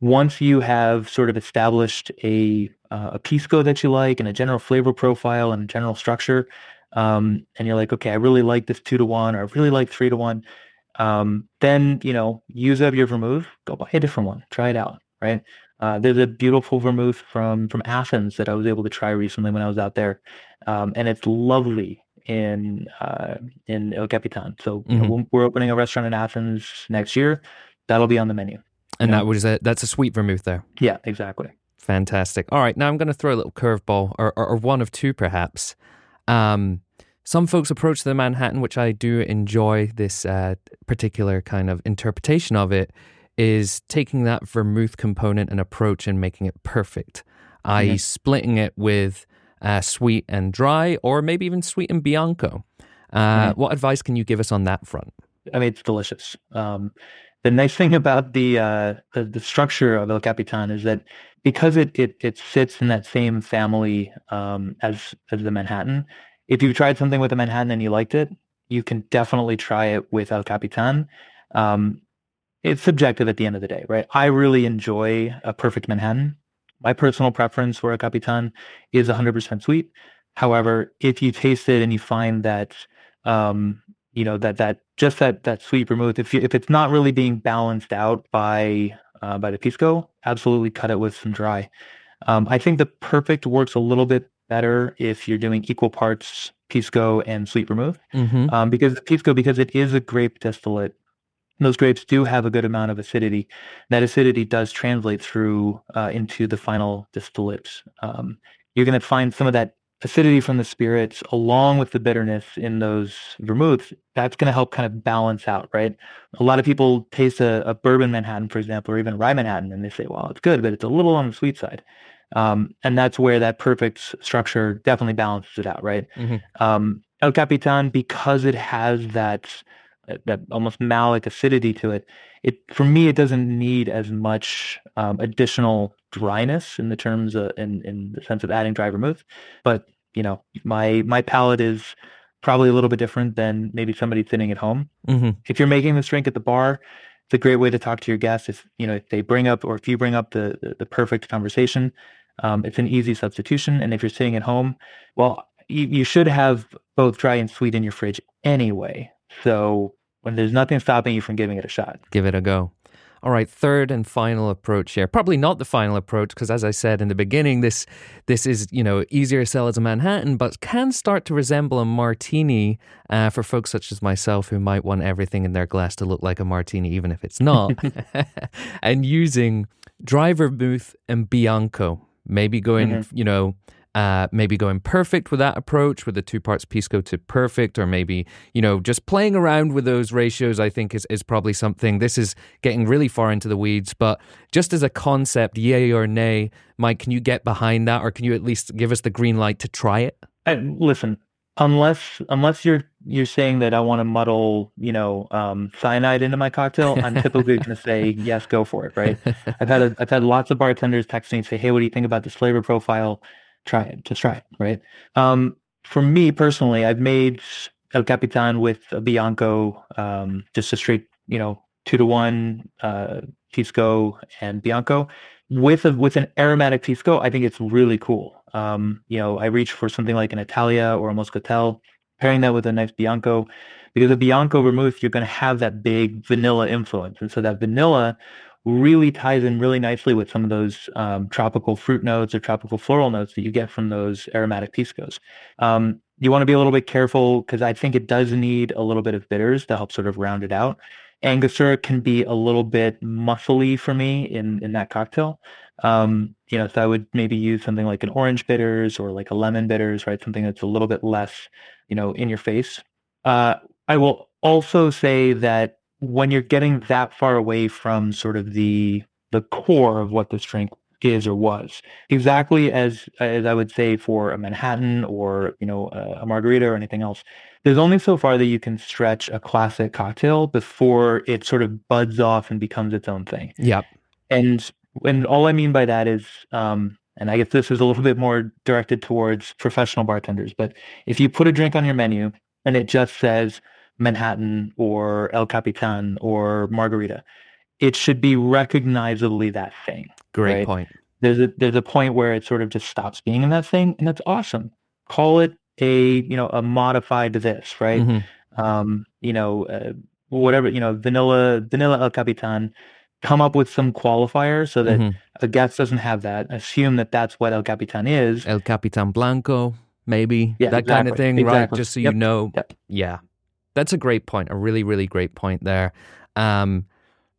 once you have sort of established a uh, a pisco that you like and a general flavor profile and a general structure, um, and you're like, okay, I really like this two to one, or I really like three to one, um, then you know, use up your vermouth, go buy a different one, try it out, right? Uh, there's a beautiful vermouth from from Athens that I was able to try recently when I was out there, um, and it's lovely in uh, in El Capitan. So mm-hmm. know, we're opening a restaurant in Athens next year. That'll be on the menu. And that was a that's a sweet vermouth there. Yeah, exactly. Fantastic. All right, now I'm going to throw a little curveball, or, or, or one of two perhaps. Um, some folks approach the Manhattan, which I do enjoy. This uh, particular kind of interpretation of it is taking that vermouth component and approach and making it perfect, i.e., mm-hmm. splitting it with uh, sweet and dry, or maybe even sweet and bianco. Uh. What advice can you give us on that front? I mean, it's delicious. Um, the nice thing about the, uh, the, the structure of El Capitan is that because it it, it sits in that same family um, as as the Manhattan. If you've tried something with a Manhattan and you liked it, you can definitely try it with El Capitan. Um, it's subjective at the end of the day, right? I really enjoy a perfect Manhattan my personal preference for a Capitan is 100% sweet. However, if you taste it and you find that, um, you know, that that just that that sweet vermouth, if you, if it's not really being balanced out by uh, by the pisco, absolutely cut it with some dry. Um, I think the perfect works a little bit better if you're doing equal parts pisco and sweet vermouth, mm-hmm. um, because pisco because it is a grape distillate those grapes do have a good amount of acidity. That acidity does translate through uh, into the final distillate. Um, you're going to find some of that acidity from the spirits along with the bitterness in those vermouths. That's going to help kind of balance out, right? A lot of people taste a, a, bourbon Manhattan, for example, or even rye Manhattan, and they say, well, it's good, but it's a little on the sweet side. Um, and that's where that perfect structure definitely balances it out, right? Mm-hmm. Um, El Capitan, because it has that that almost malic acidity to it. It for me, it doesn't need as much um, additional dryness in the terms of, in in the sense of adding dry vermouth. But you know, my my palate is probably a little bit different than maybe somebody sitting at home. Mm-hmm. If you're making this drink at the bar, it's a great way to talk to your guests. If you know if they bring up or if you bring up the the, the perfect conversation, um, it's an easy substitution. And if you're sitting at home, well, you, you should have both dry and sweet in your fridge anyway. So when there's nothing stopping you from giving it a shot, give it a go. All right, third and final approach here. Probably not the final approach because, as I said in the beginning, this this is you know easier to sell as a Manhattan, but can start to resemble a martini uh, for folks such as myself who might want everything in their glass to look like a martini, even if it's not. [LAUGHS] [LAUGHS] and using dry vermouth and bianco, maybe going mm-hmm. you know uh, maybe going perfect with that approach with the two parts pisco to perfect, or maybe, you know, just playing around with those ratios, I think is, is probably something. This is getting really far into the weeds, but just as a concept, yay or nay, Mike, can you get behind that, or can you at least give us the green light to try it? I, listen, unless unless you're you're saying that I want to muddle, you know, um, cyanide into my cocktail, I'm typically going to say yes, go for it. Right? I've had a, I've had lots of bartenders text me and say, hey, what do you think about this flavor profile? try it. Just try it, right? Um, for me personally, I've made El Capitan with a Bianco, um, just a straight, you know, two to one uh, and Bianco. With a with an aromatic Pisco, I think it's really cool. Um, you know, I reach for something like an Italia or a Moscatel, pairing that with a nice Bianco, because a Bianco vermouth, you're going to have that big vanilla influence, and so that vanilla really ties in really nicely with some of those um, tropical fruit notes or tropical floral notes that you get from those aromatic piscos. Um, you want to be a little bit careful because I think it does need a little bit of bitters to help sort of round it out. Angostura can be a little bit muscly for me in in that cocktail. Um, you know, so I would maybe use something like an orange bitters or like a lemon bitters, right? Something that's a little bit less, you know, in your face. Uh, I will also say that when you're getting that far away from sort of the the core of what this drink is or was, exactly as as I would say for a Manhattan or you know a, a margarita or anything else, there's only so far that you can stretch a classic cocktail before it sort of buds off and becomes its own thing. Yep. And and all I mean by that is, um, and I guess this is a little bit more directed towards professional bartenders, but if you put a drink on your menu and it just says Manhattan or El Capitan or Margarita. It should be recognizably that thing. Great right? point. There's a there's a point where it sort of just stops being in that thing, and that's awesome. Call it a you know a modified this, right? Mm-hmm. Um, you know, uh, whatever you know, vanilla vanilla El Capitan. Come up with some qualifier so that mm-hmm. a guest doesn't have that. Assume that that's what El Capitan is. El Capitan Blanco, maybe yeah, that exactly. kind of thing, exactly. right? Just so yep. you know. Yep. Yeah, that's a great point. A really, really great point there. Um,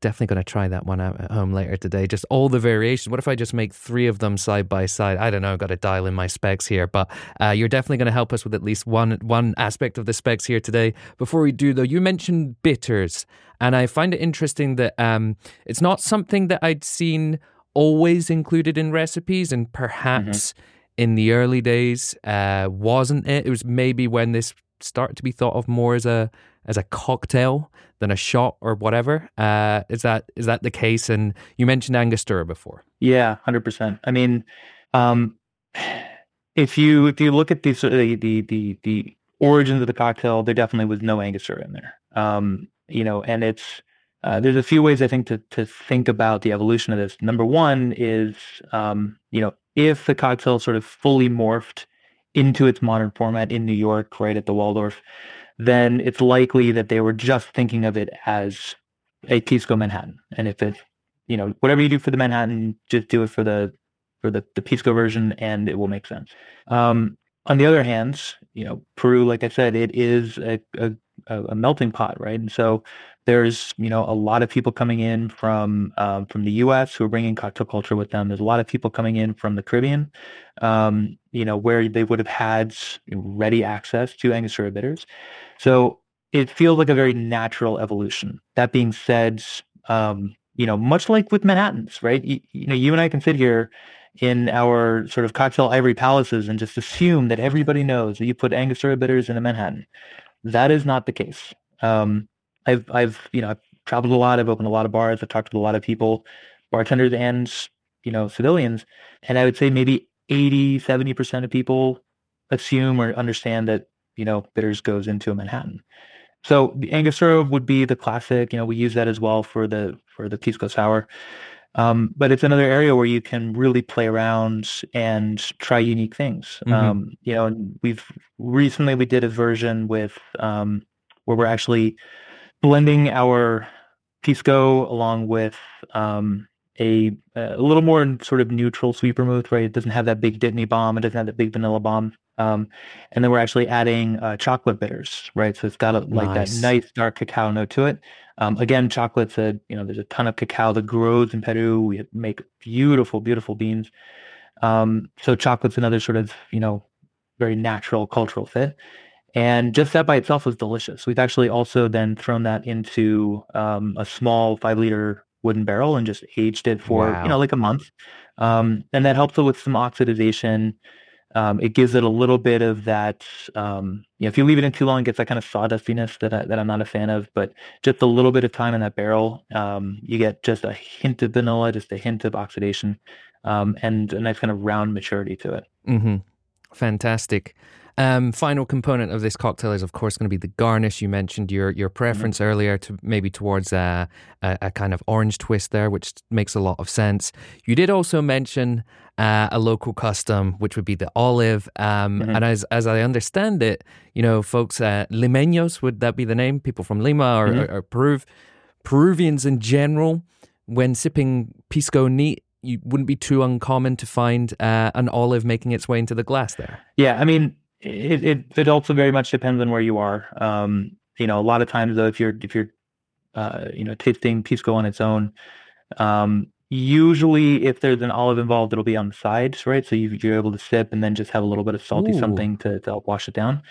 definitely going to try that one out at home later today. Just all the variations. What if I just make three of them side by side? I don't know. I've got to dial in my specs here, but uh, you're definitely going to help us with at least one one aspect of the specs here today. Before we do, though, you mentioned bitters, and I find it interesting that um, it's not something that I'd seen always included in recipes, and perhaps. Mm-hmm. In the early days, uh, wasn't it? It was maybe when this start to be thought of more as a as a cocktail than a shot or whatever. Uh, is that is that the case? And you mentioned Angostura before. Yeah, hundred percent. I mean, um, if you if you look at the, the the the origins of the cocktail, there definitely was no Angostura in there. Um, you know, and it's uh, there's a few ways I think to to think about the evolution of this. Number one is um, you know if the cocktail sort of fully morphed into its modern format in New York, right at the Waldorf, then it's likely that they were just thinking of it as a Pisco Manhattan. And if it, you know, whatever you do for the Manhattan, just do it for the for the, the Pisco version, and it will make sense. Um, on the other hand, you know, Peru, like I said, it is a, a, a melting pot, right? And so there's you know a lot of people coming in from um, from the U.S. who are bringing cocktail culture with them. There's a lot of people coming in from the Caribbean, um, you know, where they would have had ready access to Angostura bitters. So it feels like a very natural evolution. That being said, um, you know, much like with Manhattans, right? You, you know, you and I can sit here in our sort of cocktail ivory palaces and just assume that everybody knows that you put Angostura bitters in a Manhattan. That is not the case. Um, I've I've you know I've traveled a lot. I've opened a lot of bars. I've talked to a lot of people, bartenders and you know civilians, and I would say maybe 80, 70 percent of people assume or understand that you know bitters goes into a Manhattan. So the Angostura would be the classic. You know, we use that as well for the for the pisco sour. Um, but it's another area where you can really play around and try unique things. Mm-hmm. Um, you know, we've recently we did a version with um, where we're actually blending our pisco along with um, a a little more sort of neutral sweet vermouth, right? It doesn't have that big Dittany bomb. It doesn't have that big vanilla bomb. Um, and then we're actually adding uh, chocolate bitters, right? So it's got a, like nice. that nice dark cacao note to it. Um, again, chocolate's a you know there's a ton of cacao that grows in Peru. We make beautiful, beautiful beans. Um, so chocolate's another sort of you know very natural cultural fit. And just that by itself was delicious. We've actually also then thrown that into um, a small five liter wooden barrel and just aged it for wow. you know like a month. Um, and that helps it with some oxidization. Um, it gives it a little bit of that. Um, you know, if you leave it in too long, it gets that kind of sawdustiness that I, that I'm not a fan of. But just a little bit of time in that barrel, um, you get just a hint of vanilla, just a hint of oxidation, um, and a nice kind of round maturity to it. Mm-hmm. Fantastic. Um, final component of this cocktail is, of course, going to be the garnish. You mentioned your your mm-hmm. preference mm-hmm. earlier to maybe towards a, a, a, kind of orange twist there, which makes a lot of sense. You did also mention uh, a local custom, which would be the olive. Um, mm-hmm. And as as I understand it, you know, folks, uh, limeños would that be the name? People from Lima or, mm-hmm. or, or Peru, Peruvians in general, when sipping pisco neat, you wouldn't be too uncommon to find uh, an olive making its way into the glass there. Yeah, I mean, it, it, it also very much depends on where you are. Um, you know, a lot of times though, if you're if you're uh, you know tasting pisco on its own, um, usually if there's an olive involved, it'll be on the sides, right? So you, are able to sip and then just have a little bit of salty Ooh. something to, to help wash it down.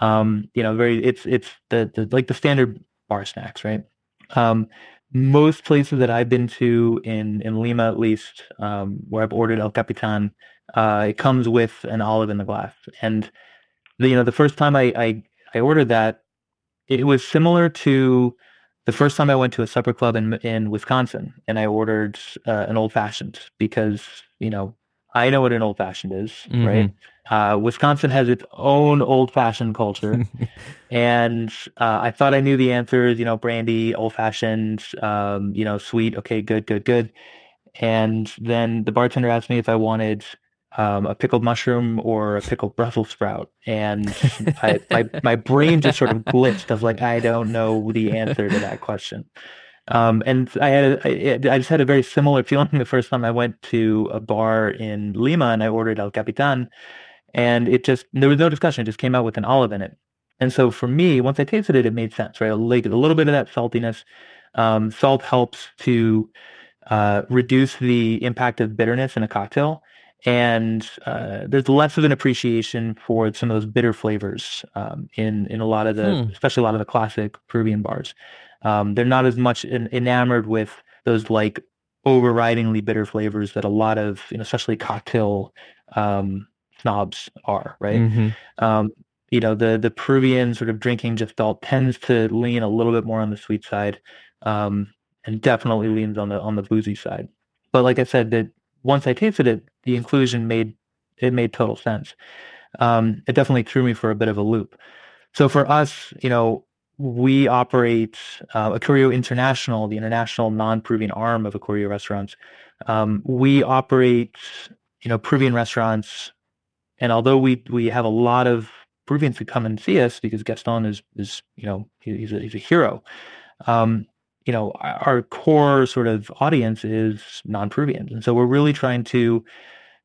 Um, you know, very it's it's the, the like the standard bar snacks, right? Um, most places that I've been to in in Lima, at least, um, where I've ordered El Capitan, uh, it comes with an olive in the glass, and the, you know, the first time I, I, I ordered that, it was similar to the first time I went to a supper club in in Wisconsin, and I ordered uh, an old fashioned because you know I know what an old fashioned is, mm-hmm. right? Uh, Wisconsin has its own old fashioned culture, [LAUGHS] and uh, I thought I knew the answers. You know, brandy, old fashioned, um, you know, sweet. Okay, good, good, good. And then the bartender asked me if I wanted um, a pickled mushroom or a pickled Brussels sprout, and [LAUGHS] I, my my brain just sort of glitched of like I don't know the answer to that question. Um, and I had a, I, I just had a very similar feeling the first time I went to a bar in Lima and I ordered El Capitan, and it just there was no discussion; it just came out with an olive in it. And so for me, once I tasted it, it made sense, right? Like a little bit of that saltiness. Um, salt helps to uh, reduce the impact of bitterness in a cocktail and uh, there's less of an appreciation for some of those bitter flavors um, in in a lot of the, hmm. especially a lot of the classic Peruvian bars. Um, they're not as much in, enamored with those like overridingly bitter flavors that a lot of, you know, especially cocktail um, snobs are. Right. Mm-hmm. Um, you know, the the Peruvian sort of drinking just felt tends to lean a little bit more on the sweet side, um, and definitely leans on the on the boozy side. But like I said, that once I tasted it, the inclusion made it made total sense. Um, it definitely threw me for a bit of a loop. So for us, you know, we operate uh, Acurio International, the international non-Peruvian arm of Acurio Restaurants. Um, we operate, you know, Peruvian restaurants, and although we we have a lot of Peruvians who come and see us because Gaston is is you know he, he's a he's a hero. Um, you know, our core sort of audience is non-Peruvians. And so we're really trying to,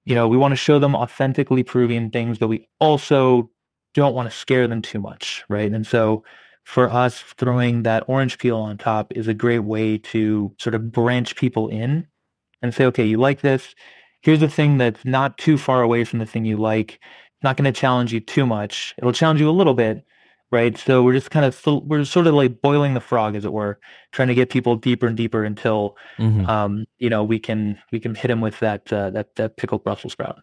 you know, we want to show them authentically Peruvian things, but we also don't want to scare them too much, right? And so for us, throwing that orange peel on top is a great way to sort of branch people in and say, okay, you like this. Here's a thing that's not too far away from the thing you like. It's not going to challenge you too much. It'll challenge you a little bit, right? So we're just kind of we're sort of like boiling the frog, as it were, trying to get people deeper and deeper until mm-hmm. um, you know we can we can hit them with that uh, that that pickled Brussels sprout.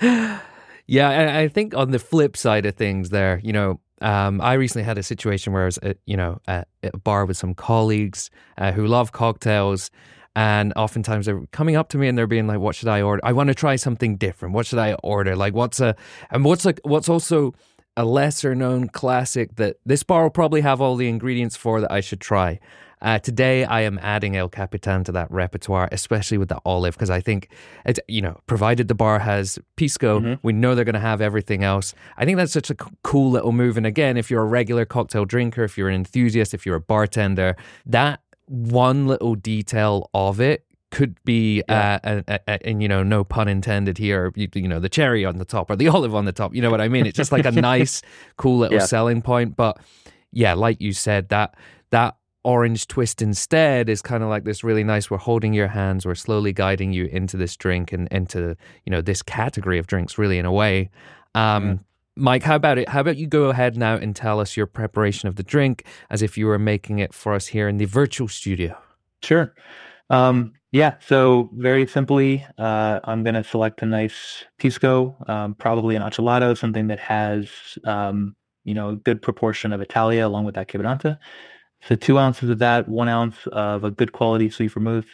[LAUGHS] yeah, I think on the flip side of things, there, you know. Um, I recently had a situation where I was, at, you know, at a bar with some colleagues uh, who love cocktails, and oftentimes they're coming up to me and they're being like, "What should I order? I want to try something different. What should I order? Like, what's a and what's like what's also a lesser known classic that this bar will probably have all the ingredients for that I should try. Uh, today, I am adding El Capitan to that repertoire, especially with the olive, because I think it's, you know, provided the bar has Pisco, mm-hmm. we know they're going to have everything else. I think that's such a cool little move. And again, if you're a regular cocktail drinker, if you're an enthusiast, if you're a bartender, that one little detail of it could be yeah. uh, a, a, and you know no pun intended here you, you, know the cherry on the top or the [LAUGHS] olive on the top you know what i mean it's just like a [LAUGHS] nice cool little yeah. selling point but yeah like you said that that orange twist instead is kind of like this really nice we're holding your hands we're slowly guiding you into this drink and into you know this category of drinks really in a way um. Mike, how about it? How about you go ahead now and tell us your preparation of the drink as if you were making it for us here in the virtual studio? Sure. Um, yeah, so very simply, uh, I'm going to select a nice Pisco, um, probably an Acholado, something that has, um, you know, a good proportion of Italia along with that Quebranta. So two ounces of that, one ounce of a good quality sweet vermouth,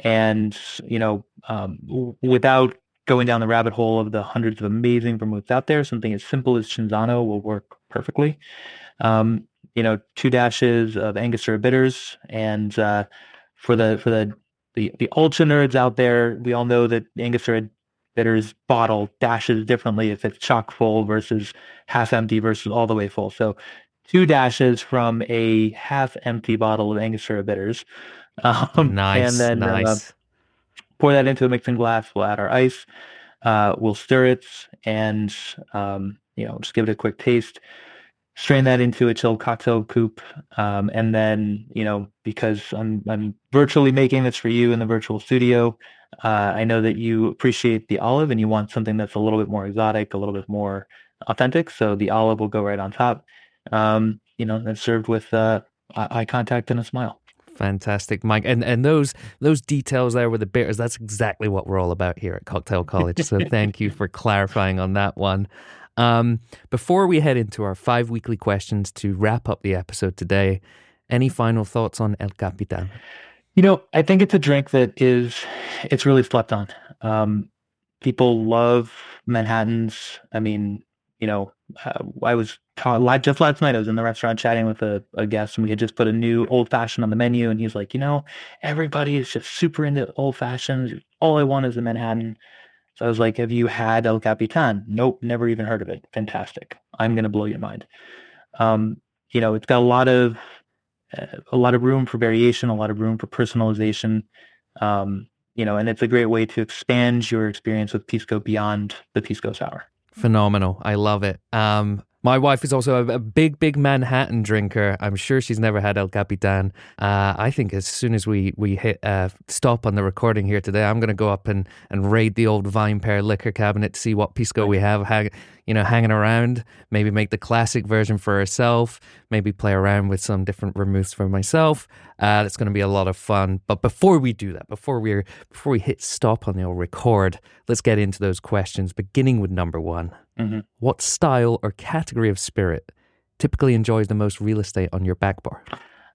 and you know, um, w- without going down the rabbit hole of the hundreds of amazing vermouths out there, something as simple as Cinzano will work perfectly. Um, you know, two dashes of Angostura bitters, and uh, for the for the, the the ultra nerds out there, we all know that Angostura bitters bottle dashes differently if it's chock full versus half empty versus all the way full. So two dashes from a half empty bottle of Angostura bitters. [LAUGHS] Um, nice. And then nice. Uh, pour that into a mixing glass. We'll add our ice. Uh, we'll stir it and, um, you know, just give it a quick taste. Strain that into a chilled cocktail coupe. Um, and then, you know, because I'm, I'm virtually making this for you in the virtual studio, uh, I know that you appreciate the olive and you want something that's a little bit more exotic, a little bit more authentic. So the olive will go right on top um, you know, and served with uh, eye contact and a smile. Fantastic, Mike. And and those those details there with the bitters, that's exactly what we're all about here at Cocktail College. So thank you for clarifying on that one. Um, before we head into our five weekly questions to wrap up the episode today, any final thoughts on El Capitan? You know, I think it's a drink that is it's really slept on. Um, people love Manhattans. I mean, you know, uh, I was ta- just last night. I was in the restaurant chatting with a, a guest, and we had just put a new old fashioned on the menu. And he's like, you know, everybody is just super into old fashions. All I want is a Manhattan. So I was like, have you had El Capitan? Nope, never even heard of it. Fantastic. I'm gonna blow your mind. Um, you know, it's got a lot of uh, a lot of room for variation, a lot of room for personalization. Um, you know, and it's a great way to expand your experience with Pisco beyond the Pisco sour. Phenomenal. I love it. Um, my wife is also a, big, big Manhattan drinker. I'm sure she's never had El Capitan. Uh, I think as soon as we we hit uh, stop on the recording here today, I'm going to go up and, and raid the old VinePair liquor cabinet to see what pisco we have, you know, hanging around. Maybe make the classic version for herself. Maybe play around with some different vermouths for myself. Uh, that's going to be a lot of fun. But before we do that, before we before we hit stop on the old record, let's get into those questions. Beginning with number one. Mm-hmm. What style or category of spirit typically enjoys the most real estate on your back bar?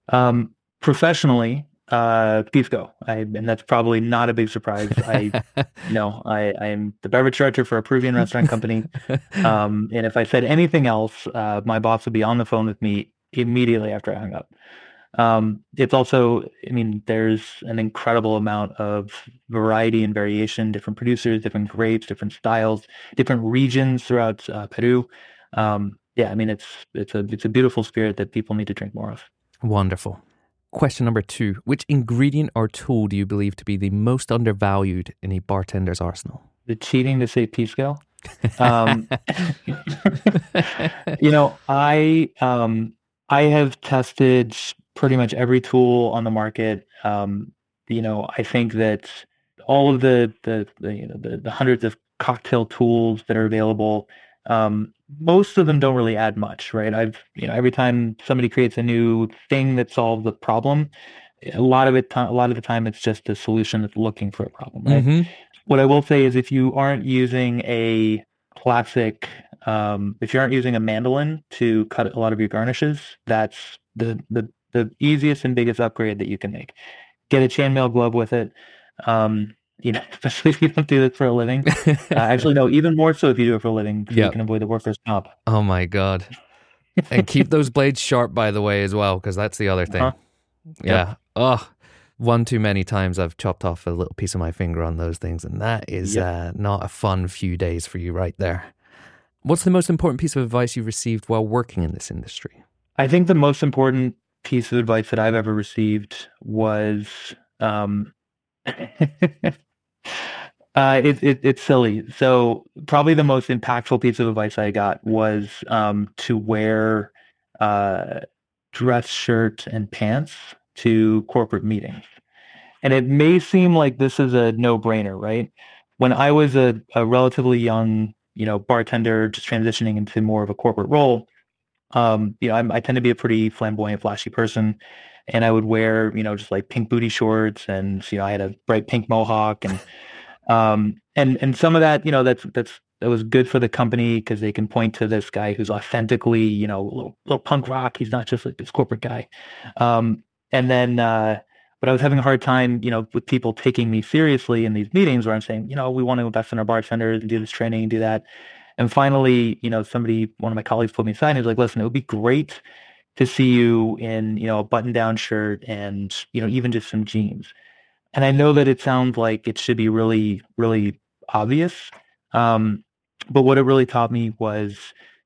Um, professionally, uh, Pisco. I, and that's probably not a big surprise. I, [LAUGHS] no, I, I am the beverage director for a Peruvian restaurant company. Um, [LAUGHS] and if I said anything else, uh, my boss would be on the phone with me immediately after I hung up. Um, it's also, I mean, there's an incredible amount of variety and variation, different producers, different grapes, different styles, different regions throughout uh, Peru. Um, yeah, I mean, it's it's a it's a beautiful spirit that people need to drink more of. Wonderful. Question number two: Which ingredient or tool do you believe to be the most undervalued in a bartender's arsenal? The cheating to say Pisco. [LAUGHS] Um, you know, I um, I have tested pretty much every tool on the market. Um, you know, I think that all of the the, the you know the, the, hundreds of cocktail tools that are available, um, most of them don't really add much, right? I've you know every time somebody creates a new thing that solves a problem, a lot of it a lot of the time it's just a solution that's looking for a problem, right? Mm-hmm. What I will say is if you aren't using a classic um, if you aren't using a mandolin to cut a lot of your garnishes, that's the the the easiest and biggest upgrade that you can make. Get a chainmail glove with it. Um, You know, [LAUGHS] especially if you don't do this for a living. uh, actually, no, even more so if you do it for a living, Yep. you can avoid the workers' comp. Oh my god. and keep those blades sharp by the way as well because that's the other thing. Uh-huh. Yeah. Oh, one too many times I've chopped off a little piece of my finger on those things and that is Yep. uh, not a fun few days for you right there. What's the most important piece of advice you've received while working in this industry? I think the most important piece of advice that I've ever received was um, [LAUGHS] uh, it, it, it's silly. So probably the most impactful piece of advice I got was um, to wear uh, dress shirt and pants to corporate meetings. And it may seem like this is a no-brainer, right? When I was a, a relatively young, you know, bartender, just transitioning into more of a corporate role, um, you know, I'm, I tend to be a pretty flamboyant, flashy person, and I would wear, you know, just like pink booty shorts, and you know, I had a bright pink mohawk, and um, and and some of that, you know, that's that's that was good for the company because they can point to this guy who's authentically, you know, a little, little punk rock. He's not just like this corporate guy. Um, and then, uh, but I was having a hard time, you know, with people taking me seriously in these meetings where I'm saying, you know, we want to invest in our bartenders and do this training and do that. And finally, you know, somebody, one of my colleagues pulled me aside and was like, listen, it would be great to see you in, you know, a button down shirt and, you know, even just some jeans. And I know that it sounds like it should be really, really obvious. Um, but what it really taught me was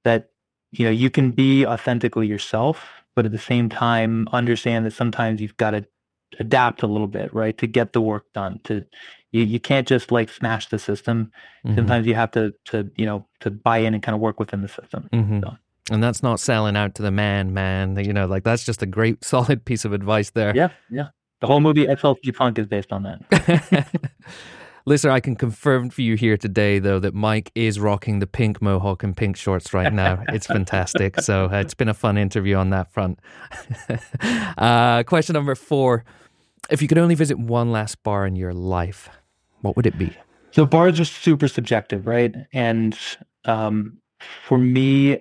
that, you know, you can be authentically yourself, but at the same time, understand that sometimes you've got to adapt a little bit, right? To get the work done. To you, you can't just like smash the system. Mhm. Sometimes you have to to you know to buy in and kind of work within the system. Mhm. So- And that's not selling out to the man, man. You know, like that's just a great, [LAUGHS] solid piece of advice there. Yeah, yeah. The whole movie SLC Punk is based on that. [LAUGHS] Listener, I can confirm for you here today, though, that Mike is rocking the pink mohawk and pink shorts right now. [LAUGHS] It's fantastic. So uh, it's been a fun interview on that front. uh, question number four If you could only visit one last bar in your life, what would it be? So bars are super subjective, right? And um, for me,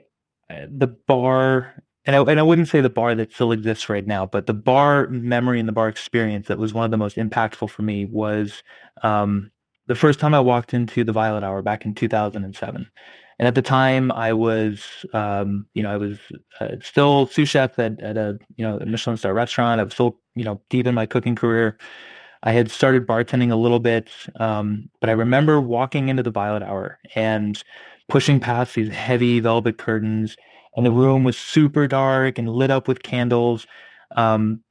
the bar, and I, and I wouldn't say the bar that still exists right now, but the bar memory and the bar experience that was one of the most impactful for me was um, the first time I walked into the Violet Hour back in 2007. And at the time, I was, um, you know, I was uh, still sous chef at, at a, you know, a Michelin star restaurant. I was still, you know, deep in my cooking career. I had started bartending a little bit, um, but I remember walking into the Violet Hour and pushing past these heavy velvet curtains, and the room was super dark and lit up with candles, um,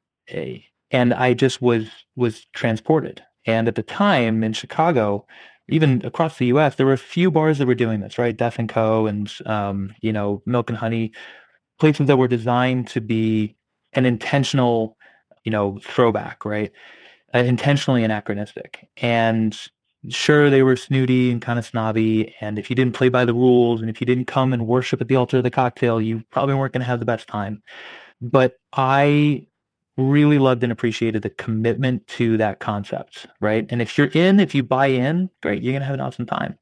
and I just was was transported. And at the time in Chicago, even across the U.S., there were a few bars that were doing this, right? Death and Co. and um, you know Milk and Honey, places that were designed to be an intentional, you know, throwback, right? uh, intentionally anachronistic. And sure, they were snooty and kind of snobby. And if you didn't play by the rules and if you didn't come and worship at the altar of the cocktail, you probably weren't going to have the best time. But I really loved and appreciated the commitment to that concept, right? And if you're in, if you buy in, great, you're going to have an awesome time.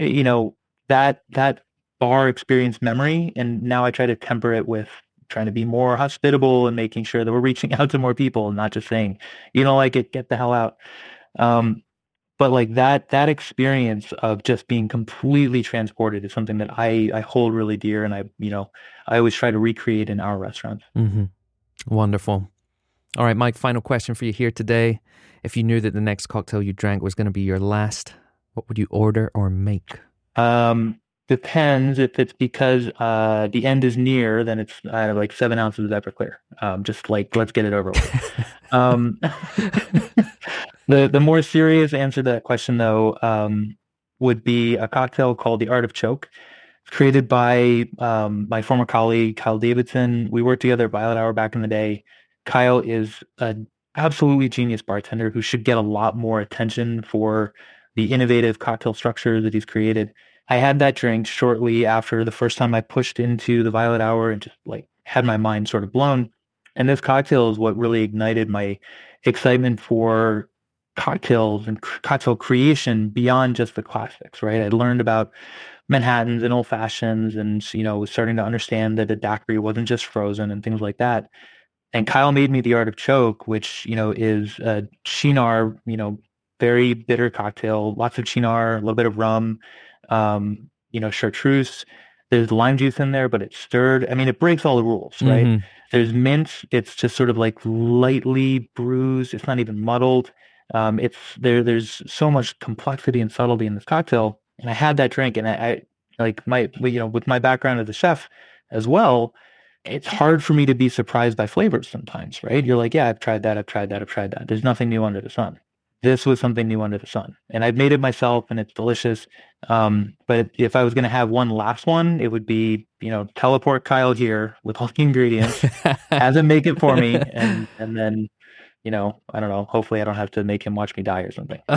Uh, You know, that that bar experience memory and now I try to temper it with trying to be more hospitable and making sure that we're reaching [LAUGHS] out to more people and not just saying, you don't like it, get the hell out. Um, but like that that experience of just being completely transported is something that I I hold really dear and I you know I always try to recreate in our restaurants. Mm-hmm. Wonderful. All right, Mike, final question for you here today. If you knew that the next cocktail you drank was going to be your last, what would you order or make? Um, depends if it's because uh, the end is near, then it's uh, like seven ounces of Everclear. Um, just like let's get it over with. [LAUGHS] um, [LAUGHS] the the more serious answer to that question, though, um, would be a cocktail called the Art of Choke. Created by um, my former colleague Kyle Davidson. We worked together at Violet Hour back in the day. Kyle is an absolutely genius bartender who should get a lot more attention for the innovative cocktail structure that he's created. I had that drink shortly after the first time I pushed into the Violet Hour and just like had my mind sort of blown. And this cocktail is what really ignited my excitement for cocktails and cocktail creation beyond just the classics, right? I learned about Manhattans and old fashions and, you know, was starting to understand that a daiquiri wasn't just frozen and things like that. And Kyle made me the art of choke, which, you know, is a Cynar, you know, very bitter cocktail, lots of Cynar, a little bit of rum, um, you know, chartreuse. There's lime juice in there, but it's stirred. I mean, it breaks all the rules, right? Mhm. There's mint. It's just sort of like lightly bruised. It's not even muddled. Um, it's there. There's so much complexity and subtlety in this cocktail, and I had that drink, and I, I like my you know with my background as a chef as well. It's hard for me to be surprised by flavors sometimes, right? You're like, yeah, I've tried that, I've tried that, I've tried that. There's nothing new under the sun. This was something new under the sun, and I've made it myself, and it's delicious. Um, but if I was going to have one last one, it would be you know teleport Kyle here with all the ingredients, [LAUGHS] have him make it for me, and and then you know I don't know. Hopefully, I don't have to make him watch me die or something. [LAUGHS]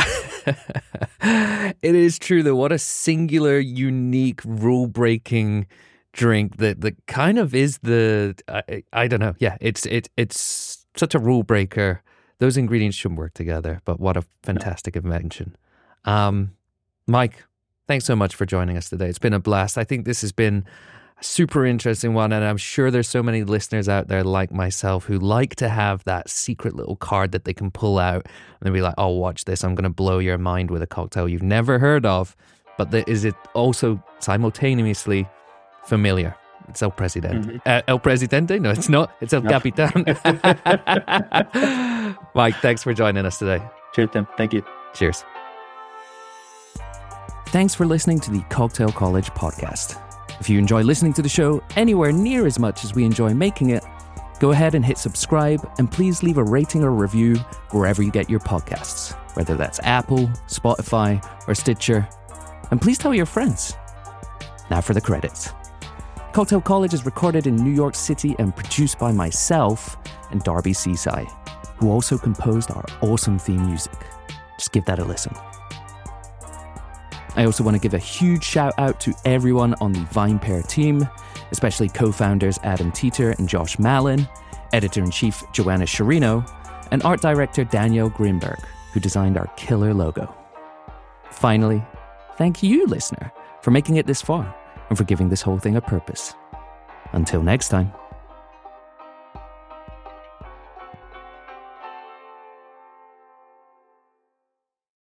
it is true though. What a singular, unique, rule breaking drink that that kind of is the I, I don't know. Yeah, it's it it's such a rule breaker. Those ingredients shouldn't work together, but what a fantastic invention. Um, Mike, thanks so much for joining us today. It's been a blast. I think this has been super interesting one, and I'm sure there's so many listeners out there like myself who like to have that secret little card that they can pull out and they be like, "Oh, watch this! I'm going to blow your mind with a cocktail you've never heard of." But the, is it also simultaneously familiar? It's El Presidente. Mhm. Uh, El Presidente? No, it's not. It's El No. Capitan. [LAUGHS] Mike, thanks for joining us today. Cheers, Tim. Thank you. Cheers. Thanks for listening to the Cocktail College podcast. If you enjoy listening to the show anywhere near as much as we enjoy making it, go ahead and hit subscribe and please leave a rating or review wherever you get your podcasts, whether that's Apple, Spotify, or Stitcher. And please tell your friends. Now for the credits. Cocktail College is recorded in New York City and produced by myself and Darby Cicci, who also composed our awesome theme music. Just give that a listen. I also want to give a huge shout out to everyone on the VinePair team, especially co founders Adam Teeter and Josh Malin, editor in chief Joanna Sciarrino, and art director Daniel Grinberg, who designed our killer logo. Finally, thank you, listener, for making it this far and for giving this whole thing a purpose. Until next time.